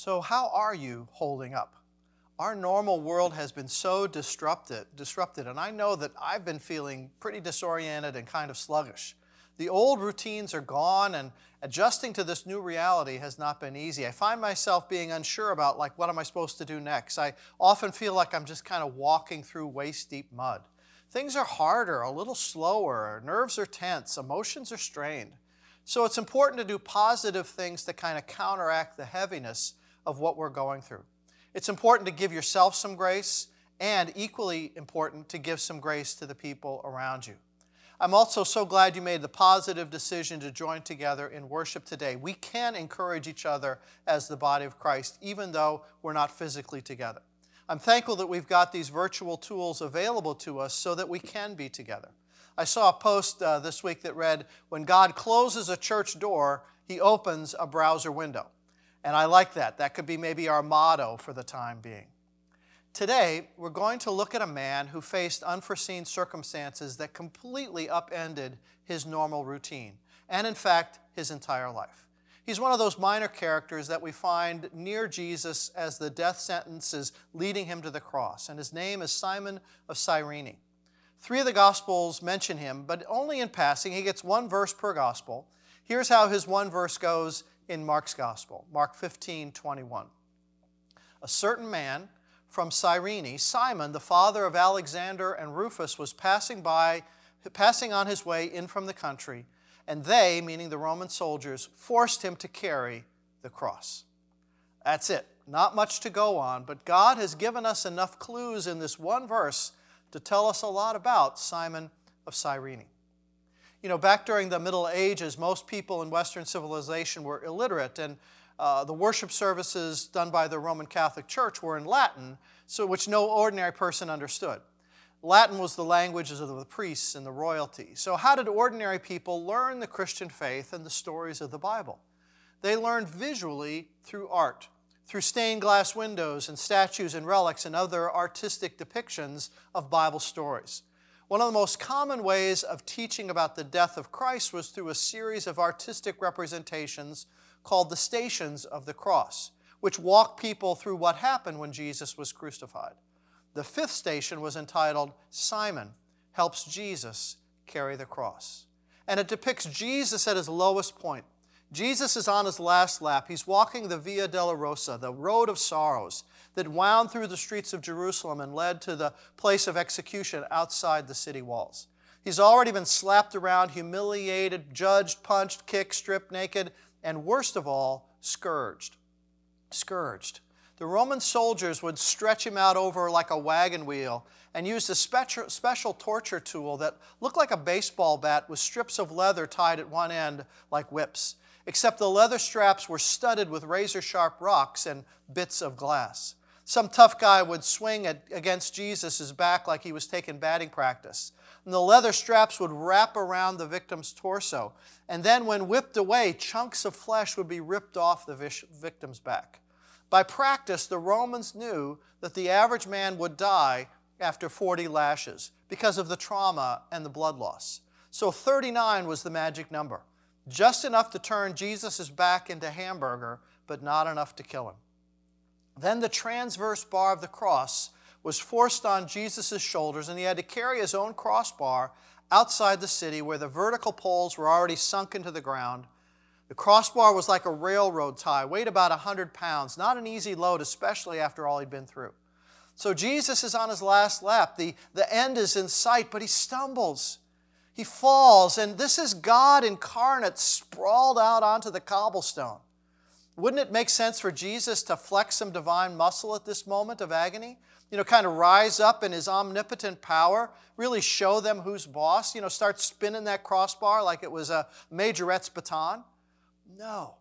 So, how are you holding up? Our normal world has been so disrupted, disrupted, and I know that I've been feeling pretty disoriented and kind of sluggish. The old routines are gone, and adjusting to this new reality has not been easy. I find myself being unsure about, like, what am I supposed to do next? I often feel like I'm just kind of walking through waist deep mud. Things are harder, a little slower, nerves are tense, emotions are strained. So it's important to do positive things to kind of counteract the heaviness of what we're going through. It's important to give yourself some grace, and equally important, to give some grace to the people around you. I'm also so glad you made the positive decision to join together in worship today. We can encourage each other as the body of Christ, even though we're not physically together. I'm thankful that we've got these virtual tools available to us so that we can be together. I saw a post uh, this week that read When God closes a church door, he opens a browser window. And I like that. That could be maybe our motto for the time being. Today, we're going to look at a man who faced unforeseen circumstances that completely upended his normal routine, and in fact, his entire life. He's one of those minor characters that we find near Jesus as the death sentence is leading him to the cross, and his name is Simon of Cyrene. Three of the Gospels mention him, but only in passing. He gets one verse per Gospel. Here's how his one verse goes in Mark's Gospel, Mark 15, 21. A certain man from Cyrene, Simon, the father of Alexander and Rufus, was passing by, passing on his way in from the country, and they, meaning the Roman soldiers, forced him to carry the cross. That's it. Not much to go on, but God has given us enough clues in this one verse to tell us a lot about Simon of Cyrene. You know, back during the Middle Ages, most people in Western civilization were illiterate, and uh, the worship services done by the Roman Catholic Church were in Latin, so which no ordinary person understood. Latin was the languages of the priests and the royalty. So, how did ordinary people learn the Christian faith and the stories of the Bible? They learned visually through art, through stained glass windows and statues and relics and other artistic depictions of Bible stories. One of the most common ways of teaching about the death of Christ was through a series of artistic representations called the Stations of the Cross, which walk people through what happened when Jesus was crucified. The fifth station was entitled Simon Helps Jesus Carry the Cross. And it depicts Jesus at his lowest point. Jesus is on his last lap. He's walking the Via Dolorosa, the road of sorrows that wound through the streets of Jerusalem and led to the place of execution outside the city walls. He's already been slapped around, humiliated, judged, punched, kicked, stripped naked, and worst of all, scourged. Scourged. The Roman soldiers would stretch him out over like a wagon wheel and use a special, special torture tool that looked like a baseball bat with strips of leather tied at one end like whips, except the leather straps were studded with razor sharp rocks and bits of glass. Some tough guy would swing at, against Jesus' back like he was taking batting practice. And the leather straps would wrap around the victim's torso. And then, when whipped away, chunks of flesh would be ripped off the victim's back. By practice, the Romans knew that the average man would die after 40 lashes because of the trauma and the blood loss. So 39 was the magic number. Just enough to turn Jesus' back into hamburger, but not enough to kill him. Then the transverse bar of the cross was forced on Jesus' shoulders, and he had to carry his own crossbar outside the city where the vertical poles were already sunk into the ground. The crossbar was like a railroad tie, weighed about 100 pounds, not an easy load, especially after all he'd been through. So Jesus is on his last lap. The, the end is in sight, but he stumbles. He falls, and this is God incarnate sprawled out onto the cobblestone. Wouldn't it make sense for Jesus to flex some divine muscle at this moment of agony? You know, kind of rise up in his omnipotent power, really show them who's boss, you know, start spinning that crossbar like it was a majorette's baton? No.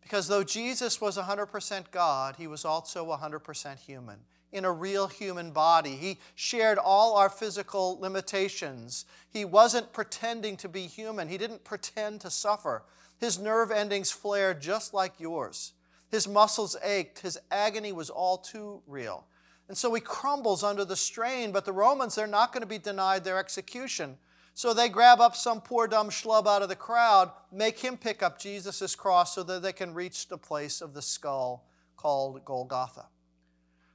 Because though Jesus was 100% God, he was also 100% human in a real human body. He shared all our physical limitations. He wasn't pretending to be human, he didn't pretend to suffer. His nerve endings flared just like yours. His muscles ached. His agony was all too real. And so he crumbles under the strain, but the Romans, they're not going to be denied their execution. So they grab up some poor dumb schlub out of the crowd, make him pick up Jesus' cross so that they can reach the place of the skull called Golgotha.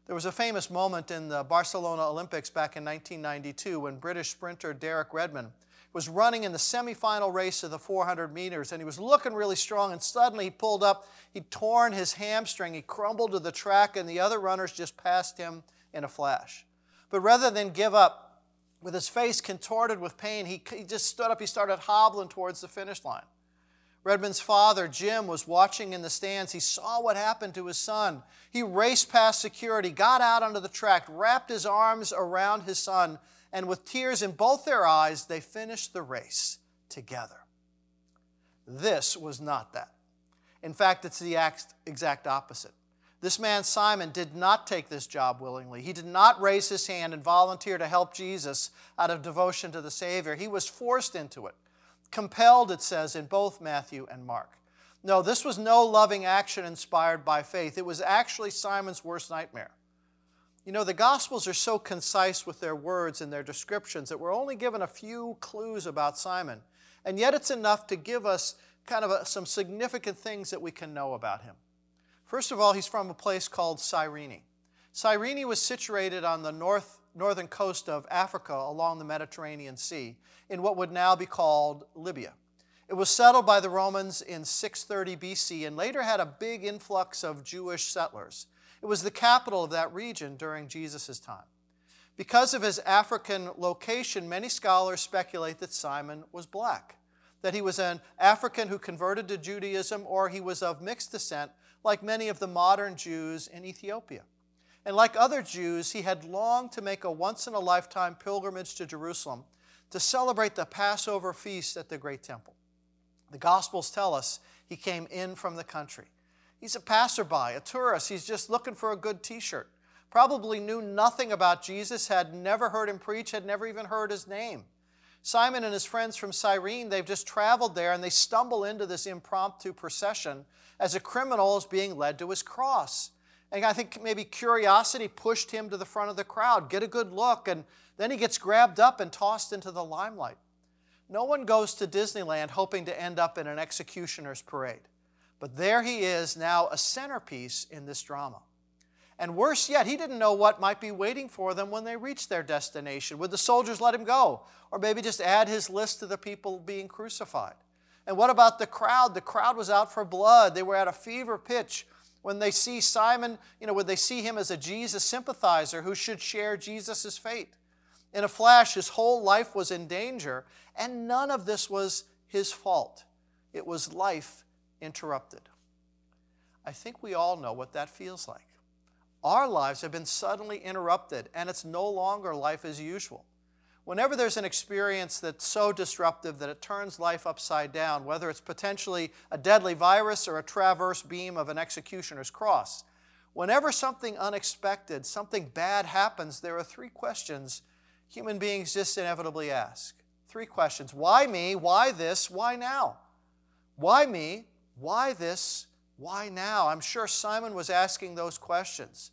There was a famous moment in the Barcelona Olympics back in 1992 when British sprinter Derek Redmond was running in the semifinal race of the 400 meters and he was looking really strong and suddenly he pulled up. He'd torn his hamstring. He crumbled to the track and the other runners just passed him in a flash. But rather than give up with his face contorted with pain he, he just stood up. He started hobbling towards the finish line redmond's father jim was watching in the stands he saw what happened to his son he raced past security got out onto the track wrapped his arms around his son and with tears in both their eyes, they finished the race together. This was not that. In fact, it's the exact opposite. This man, Simon, did not take this job willingly. He did not raise his hand and volunteer to help Jesus out of devotion to the Savior. He was forced into it, compelled, it says, in both Matthew and Mark. No, this was no loving action inspired by faith. It was actually Simon's worst nightmare. You know, the Gospels are so concise with their words and their descriptions that we're only given a few clues about Simon. And yet it's enough to give us kind of a, some significant things that we can know about him. First of all, he's from a place called Cyrene. Cyrene was situated on the north, northern coast of Africa along the Mediterranean Sea in what would now be called Libya. It was settled by the Romans in 630 BC and later had a big influx of Jewish settlers. It was the capital of that region during Jesus' time. Because of his African location, many scholars speculate that Simon was black, that he was an African who converted to Judaism, or he was of mixed descent, like many of the modern Jews in Ethiopia. And like other Jews, he had longed to make a once in a lifetime pilgrimage to Jerusalem to celebrate the Passover feast at the great temple. The Gospels tell us he came in from the country. He's a passerby, a tourist. He's just looking for a good t shirt. Probably knew nothing about Jesus, had never heard him preach, had never even heard his name. Simon and his friends from Cyrene, they've just traveled there and they stumble into this impromptu procession as a criminal is being led to his cross. And I think maybe curiosity pushed him to the front of the crowd, get a good look, and then he gets grabbed up and tossed into the limelight. No one goes to Disneyland hoping to end up in an executioner's parade. But there he is now a centerpiece in this drama. And worse yet, he didn't know what might be waiting for them when they reached their destination. Would the soldiers let him go? Or maybe just add his list to the people being crucified? And what about the crowd? The crowd was out for blood. They were at a fever pitch. When they see Simon, you know, when they see him as a Jesus sympathizer who should share Jesus' fate? In a flash, his whole life was in danger, and none of this was his fault. It was life interrupted. I think we all know what that feels like. Our lives have been suddenly interrupted, and it's no longer life as usual. Whenever there's an experience that's so disruptive that it turns life upside down, whether it's potentially a deadly virus or a traverse beam of an executioner's cross, whenever something unexpected, something bad happens, there are three questions human beings just inevitably ask. Three questions Why me? Why this? Why now? Why me? Why this? Why now? I'm sure Simon was asking those questions.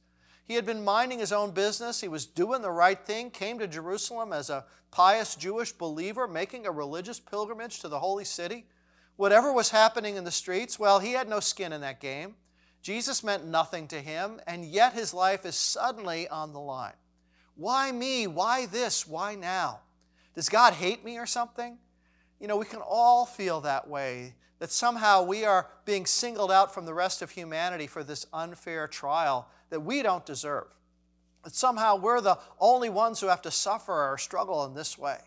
He had been minding his own business. He was doing the right thing, came to Jerusalem as a pious Jewish believer, making a religious pilgrimage to the holy city. Whatever was happening in the streets, well, he had no skin in that game. Jesus meant nothing to him, and yet his life is suddenly on the line. Why me? Why this? Why now? Does God hate me or something? You know, we can all feel that way that somehow we are being singled out from the rest of humanity for this unfair trial that we don't deserve. That somehow we're the only ones who have to suffer or struggle in this way.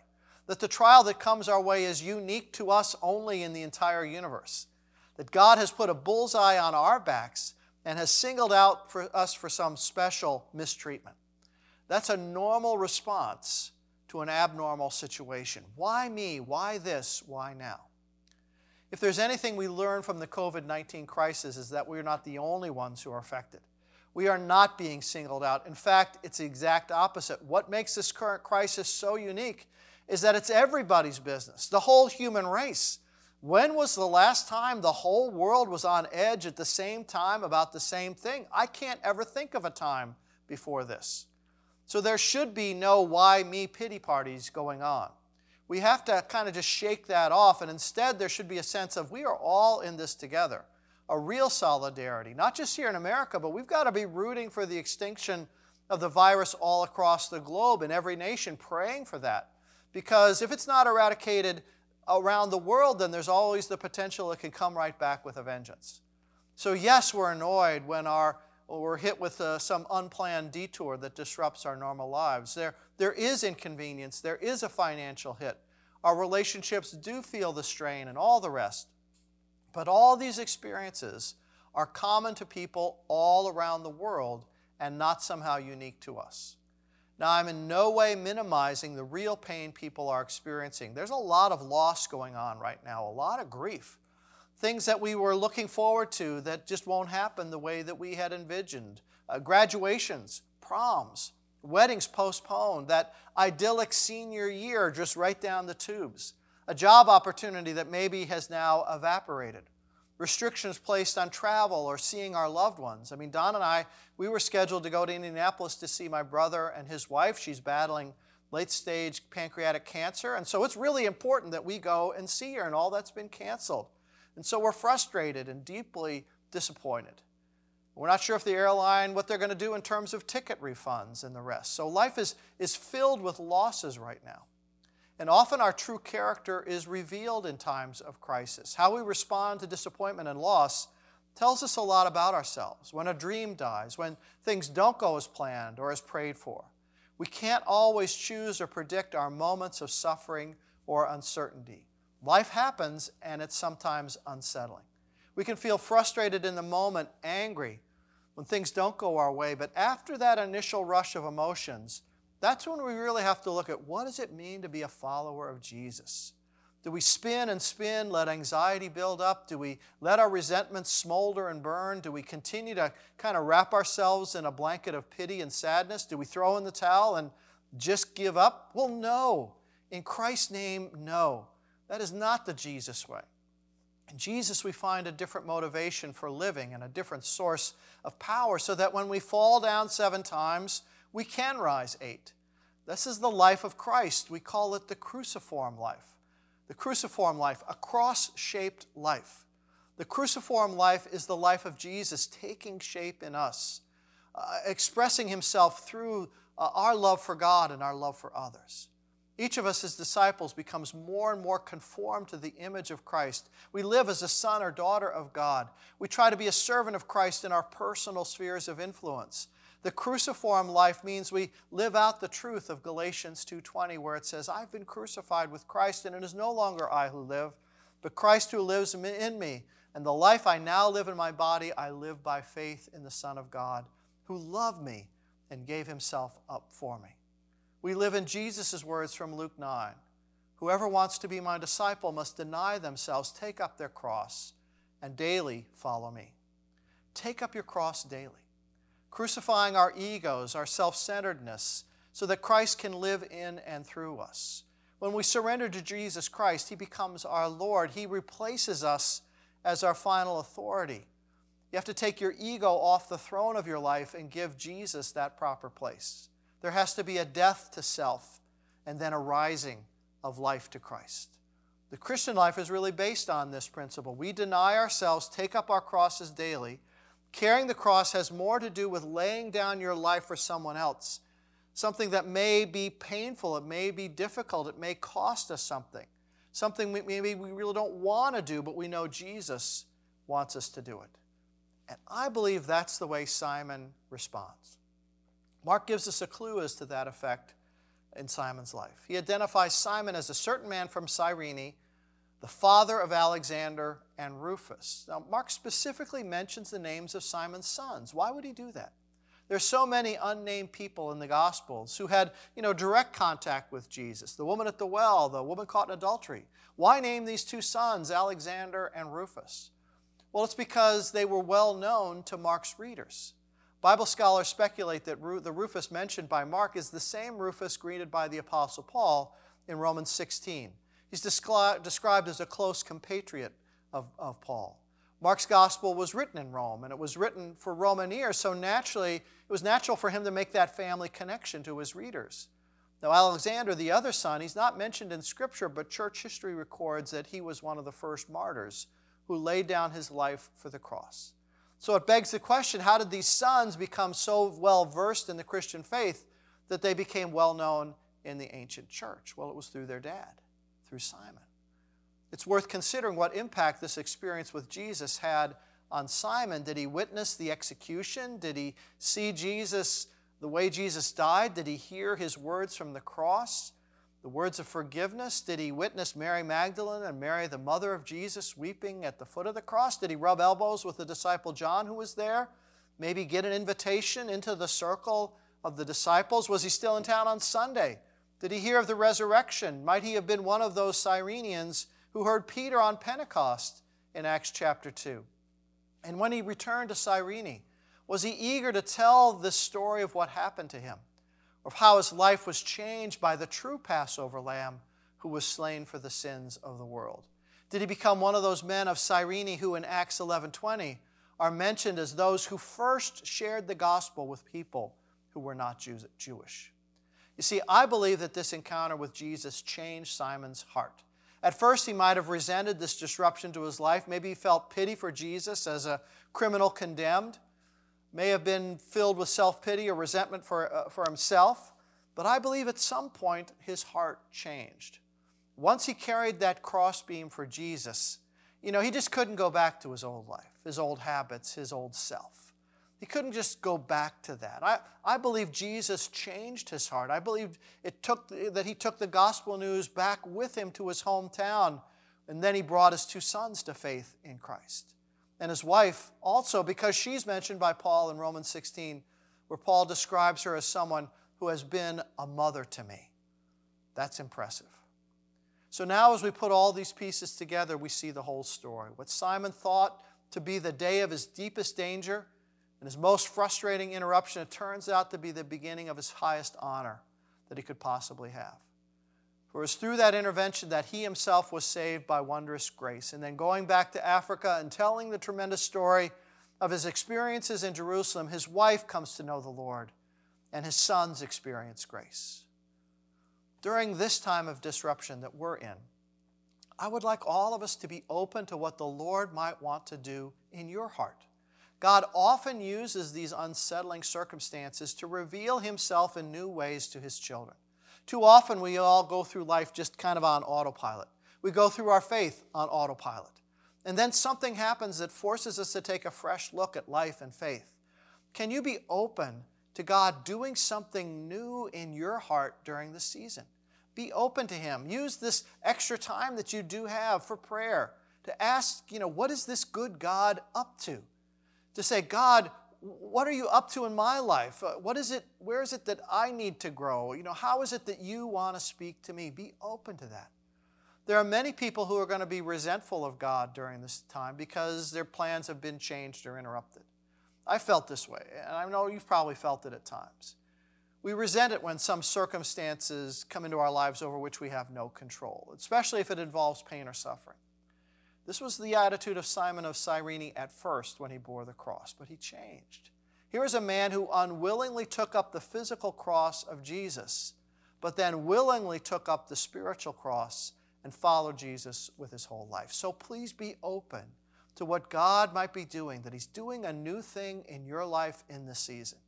That the trial that comes our way is unique to us only in the entire universe. That God has put a bullseye on our backs and has singled out for us for some special mistreatment. That's a normal response to an abnormal situation. Why me? Why this? Why now? If there's anything we learn from the COVID 19 crisis, is that we're not the only ones who are affected. We are not being singled out. In fact, it's the exact opposite. What makes this current crisis so unique is that it's everybody's business, the whole human race. When was the last time the whole world was on edge at the same time about the same thing? I can't ever think of a time before this. So there should be no why me pity parties going on we have to kind of just shake that off. And instead, there should be a sense of we are all in this together. a real solidarity, not just here in America, but we've got to be rooting for the extinction of the virus all across the globe in every nation, praying for that. Because if it's not eradicated around the world, then there's always the potential it can come right back with a vengeance. So, yes, we're annoyed when our, we're hit with uh, some unplanned detour that disrupts our normal lives. There, there is inconvenience, there is a financial hit. Our relationships do feel the strain and all the rest. But all these experiences are common to people all around the world and not somehow unique to us. Now, I'm in no way minimizing the real pain people are experiencing. There's a lot of loss going on right now, a lot of grief. Things that we were looking forward to that just won't happen the way that we had envisioned. Uh, graduations, proms, weddings postponed, that idyllic senior year just right down the tubes, a job opportunity that maybe has now evaporated restrictions placed on travel or seeing our loved ones. I mean, Don and I, we were scheduled to go to Indianapolis to see my brother and his wife. She's battling late stage pancreatic cancer. And so it's really important that we go and see her, and all that's been canceled. And so we're frustrated and deeply disappointed. We're not sure if the airline, what they're going to do in terms of ticket refunds and the rest. So life is, is filled with losses right now. And often our true character is revealed in times of crisis. How we respond to disappointment and loss tells us a lot about ourselves. When a dream dies, when things don't go as planned or as prayed for, we can't always choose or predict our moments of suffering or uncertainty. Life happens and it's sometimes unsettling. We can feel frustrated in the moment, angry when things don't go our way, but after that initial rush of emotions, that's when we really have to look at what does it mean to be a follower of Jesus? Do we spin and spin, let anxiety build up? Do we let our resentments smolder and burn? Do we continue to kind of wrap ourselves in a blanket of pity and sadness? Do we throw in the towel and just give up? Well, no. In Christ's name, no. That is not the Jesus way. In Jesus, we find a different motivation for living and a different source of power so that when we fall down seven times, we can rise eight. This is the life of Christ. We call it the cruciform life. The cruciform life, a cross shaped life. The cruciform life is the life of Jesus taking shape in us, uh, expressing himself through uh, our love for God and our love for others. Each of us as disciples becomes more and more conformed to the image of Christ. We live as a son or daughter of God. We try to be a servant of Christ in our personal spheres of influence. The cruciform life means we live out the truth of Galatians 2:20 where it says, "I've been crucified with Christ and it is no longer I who live, but Christ who lives in me, and the life I now live in my body I live by faith in the Son of God, who loved me and gave himself up for me." We live in Jesus' words from Luke 9. Whoever wants to be my disciple must deny themselves, take up their cross, and daily follow me. Take up your cross daily crucifying our egos, our self centeredness, so that Christ can live in and through us. When we surrender to Jesus Christ, He becomes our Lord. He replaces us as our final authority. You have to take your ego off the throne of your life and give Jesus that proper place. There has to be a death to self and then a rising of life to Christ. The Christian life is really based on this principle. We deny ourselves, take up our crosses daily, Carrying the cross has more to do with laying down your life for someone else, something that may be painful, it may be difficult, it may cost us something, something maybe we really don't want to do, but we know Jesus wants us to do it. And I believe that's the way Simon responds. Mark gives us a clue as to that effect in Simon's life. He identifies Simon as a certain man from Cyrene the father of Alexander and Rufus. Now, Mark specifically mentions the names of Simon's sons. Why would he do that? There's so many unnamed people in the Gospels who had, you know, direct contact with Jesus. The woman at the well, the woman caught in adultery. Why name these two sons, Alexander and Rufus? Well, it's because they were well known to Mark's readers. Bible scholars speculate that the Rufus mentioned by Mark is the same Rufus greeted by the Apostle Paul in Romans 16. He's described as a close compatriot of, of Paul. Mark's gospel was written in Rome, and it was written for Roman ears, so naturally, it was natural for him to make that family connection to his readers. Now, Alexander, the other son, he's not mentioned in Scripture, but church history records that he was one of the first martyrs who laid down his life for the cross. So it begs the question how did these sons become so well versed in the Christian faith that they became well known in the ancient church? Well, it was through their dad, through Simon. It's worth considering what impact this experience with Jesus had on Simon. Did he witness the execution? Did he see Jesus the way Jesus died? Did he hear his words from the cross? The words of forgiveness? Did he witness Mary Magdalene and Mary, the mother of Jesus, weeping at the foot of the cross? Did he rub elbows with the disciple John who was there? Maybe get an invitation into the circle of the disciples? Was he still in town on Sunday? Did he hear of the resurrection? Might he have been one of those Cyrenians who heard Peter on Pentecost in Acts chapter 2? And when he returned to Cyrene, was he eager to tell the story of what happened to him, of how his life was changed by the true Passover lamb who was slain for the sins of the world? Did he become one of those men of Cyrene who in Acts 11:20 are mentioned as those who first shared the gospel with people who were not Jewish? You see, I believe that this encounter with Jesus changed Simon's heart. At first, he might have resented this disruption to his life. Maybe he felt pity for Jesus as a criminal condemned, may have been filled with self pity or resentment for, uh, for himself. But I believe at some point his heart changed. Once he carried that crossbeam for Jesus, you know, he just couldn't go back to his old life, his old habits, his old self. He couldn't just go back to that. I, I believe Jesus changed his heart. I believe it took, that he took the gospel news back with him to his hometown, and then he brought his two sons to faith in Christ. And his wife also, because she's mentioned by Paul in Romans 16, where Paul describes her as someone who has been a mother to me. That's impressive. So now, as we put all these pieces together, we see the whole story. What Simon thought to be the day of his deepest danger and his most frustrating interruption, it turns out to be the beginning of his highest honor that he could possibly have. For it was through that intervention that he himself was saved by wondrous grace. And then going back to Africa and telling the tremendous story of his experiences in Jerusalem, his wife comes to know the Lord, and his sons experience grace. During this time of disruption that we're in, I would like all of us to be open to what the Lord might want to do in your heart. God often uses these unsettling circumstances to reveal himself in new ways to his children. Too often, we all go through life just kind of on autopilot. We go through our faith on autopilot. And then something happens that forces us to take a fresh look at life and faith. Can you be open to God doing something new in your heart during the season? Be open to Him. Use this extra time that you do have for prayer to ask, you know, what is this good God up to? to say, God, what are you up to in my life? Uh, what is it, where is it that I need to grow? You know, how is it that you want to speak to me? Be open to that. There are many people who are going to be resentful of God during this time because their plans have been changed or interrupted. I felt this way, and I know you've probably felt it at times. We resent it when some circumstances come into our lives over which we have no control, especially if it involves pain or suffering. This was the attitude of Simon of Cyrene at first when he bore the cross, but he changed. Here is a man who unwillingly took up the physical cross of Jesus, but then willingly took up the spiritual cross and followed Jesus with his whole life. So please be open to what God might be doing, that He's doing a new thing in your life in this season.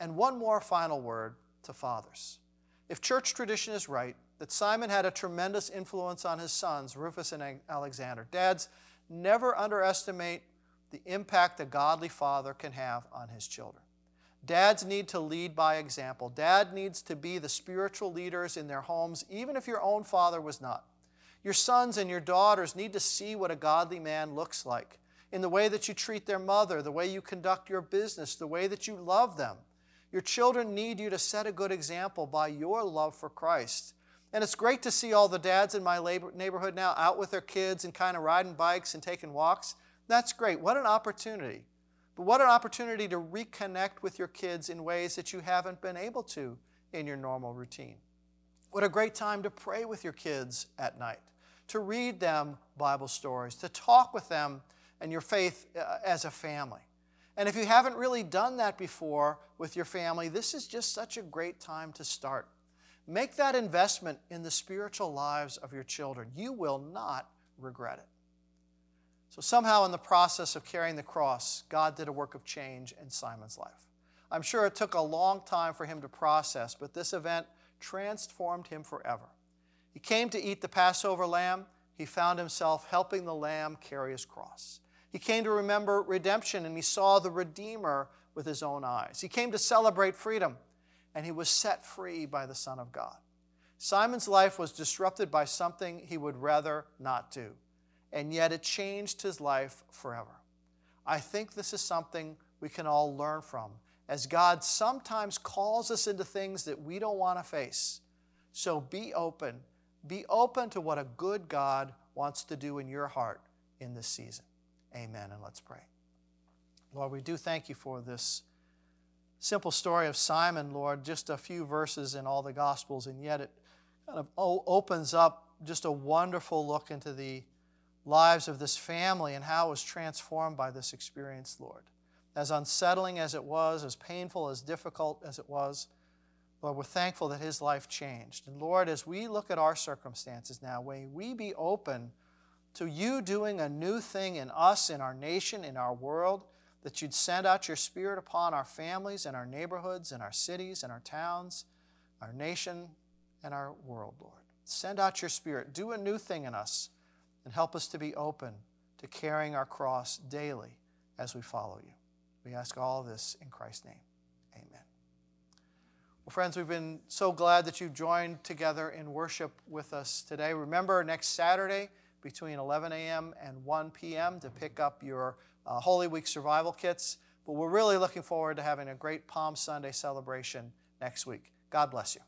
And one more final word to fathers. If church tradition is right, that Simon had a tremendous influence on his sons, Rufus and Alexander. Dads, never underestimate the impact a godly father can have on his children. Dads need to lead by example. Dad needs to be the spiritual leaders in their homes, even if your own father was not. Your sons and your daughters need to see what a godly man looks like in the way that you treat their mother, the way you conduct your business, the way that you love them. Your children need you to set a good example by your love for Christ and it's great to see all the dads in my neighborhood now out with their kids and kind of riding bikes and taking walks. That's great. What an opportunity. But what an opportunity to reconnect with your kids in ways that you haven't been able to in your normal routine. What a great time to pray with your kids at night, to read them Bible stories, to talk with them and your faith uh, as a family. And if you haven't really done that before with your family, this is just such a great time to start. Make that investment in the spiritual lives of your children. You will not regret it. So, somehow, in the process of carrying the cross, God did a work of change in Simon's life. I'm sure it took a long time for him to process, but this event transformed him forever. He came to eat the Passover lamb. He found himself helping the lamb carry his cross. He came to remember redemption and he saw the Redeemer with his own eyes. He came to celebrate freedom and he was set free by the Son of God. Simon's life was disrupted by something he would rather not do, and yet it changed his life forever. I think this is something we can all learn from as God sometimes calls us into things that we don't want to face. So be open. Be open to what a good God wants to do in your heart in this season. Amen. And let's pray. Lord, we do thank you for this simple story of Simon, Lord, just a few verses in all the Gospels, and yet it kind of opens up just a wonderful look into the lives of this family and how it was transformed by this experience, Lord as unsettling as it was, as painful, as difficult as it was, Lord, we're thankful that his life changed. And Lord, as we look at our circumstances now, may we be open to you doing a new thing in us, in our nation, in our world, that you'd send out your spirit upon our families and our neighborhoods and our cities and our towns, our nation and our world, Lord. Send out your spirit. Do a new thing in us and help us to be open to carrying our cross daily as we follow you. We ask all this in Christ's name. Amen. Well, friends, we've been so glad that you've joined together in worship with us today. Remember, next Saturday between 11 a.m. and 1 p.m. to pick up your uh, Holy Week survival kits. But we're really looking forward to having a great Palm Sunday celebration next week. God bless you.